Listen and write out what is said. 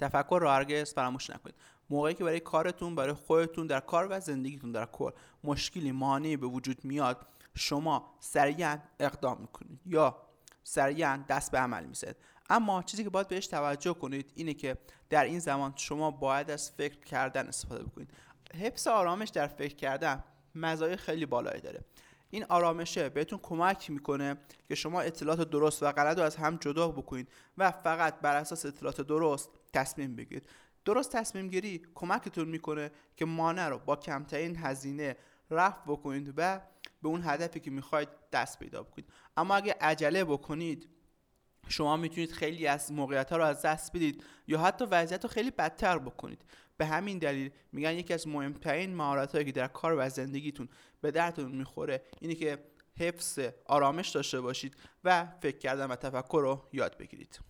تفکر رو هرگز فراموش نکنید. موقعی که برای کارتون برای خودتون در کار و زندگیتون در کل مشکلی مانعی به وجود میاد شما سریعا اقدام می‌کنید یا سریعا دست به عمل می‌زد اما چیزی که باید بهش توجه کنید اینه که در این زمان شما باید از فکر کردن استفاده بکنید. حفظ آرامش در فکر کردن مزایای خیلی بالایی داره. این آرامشه بهتون کمک می‌کنه که شما اطلاعات درست و غلط رو از هم جدا بکنید و فقط بر اساس اطلاعات درست تصمیم بگیرید. درست تصمیم گیری کمکتون می‌کنه که مانع رو با کمترین هزینه رفع بکنید و به اون هدفی که می‌خواید دست پیدا بکنید. اما اگه عجله بکنید شما می‌تونید خیلی از موقعیت ها رو از دست بدید یا حتی وضعیت رو خیلی بدتر بکنید. به همین دلیل میگن یکی از مهمترین مهارت هایی که در کار و زندگیتون به درتون می‌خوره اینه که حفظ آرامش داشته باشید و فکر کردن و تفکر رو یاد بگیرید.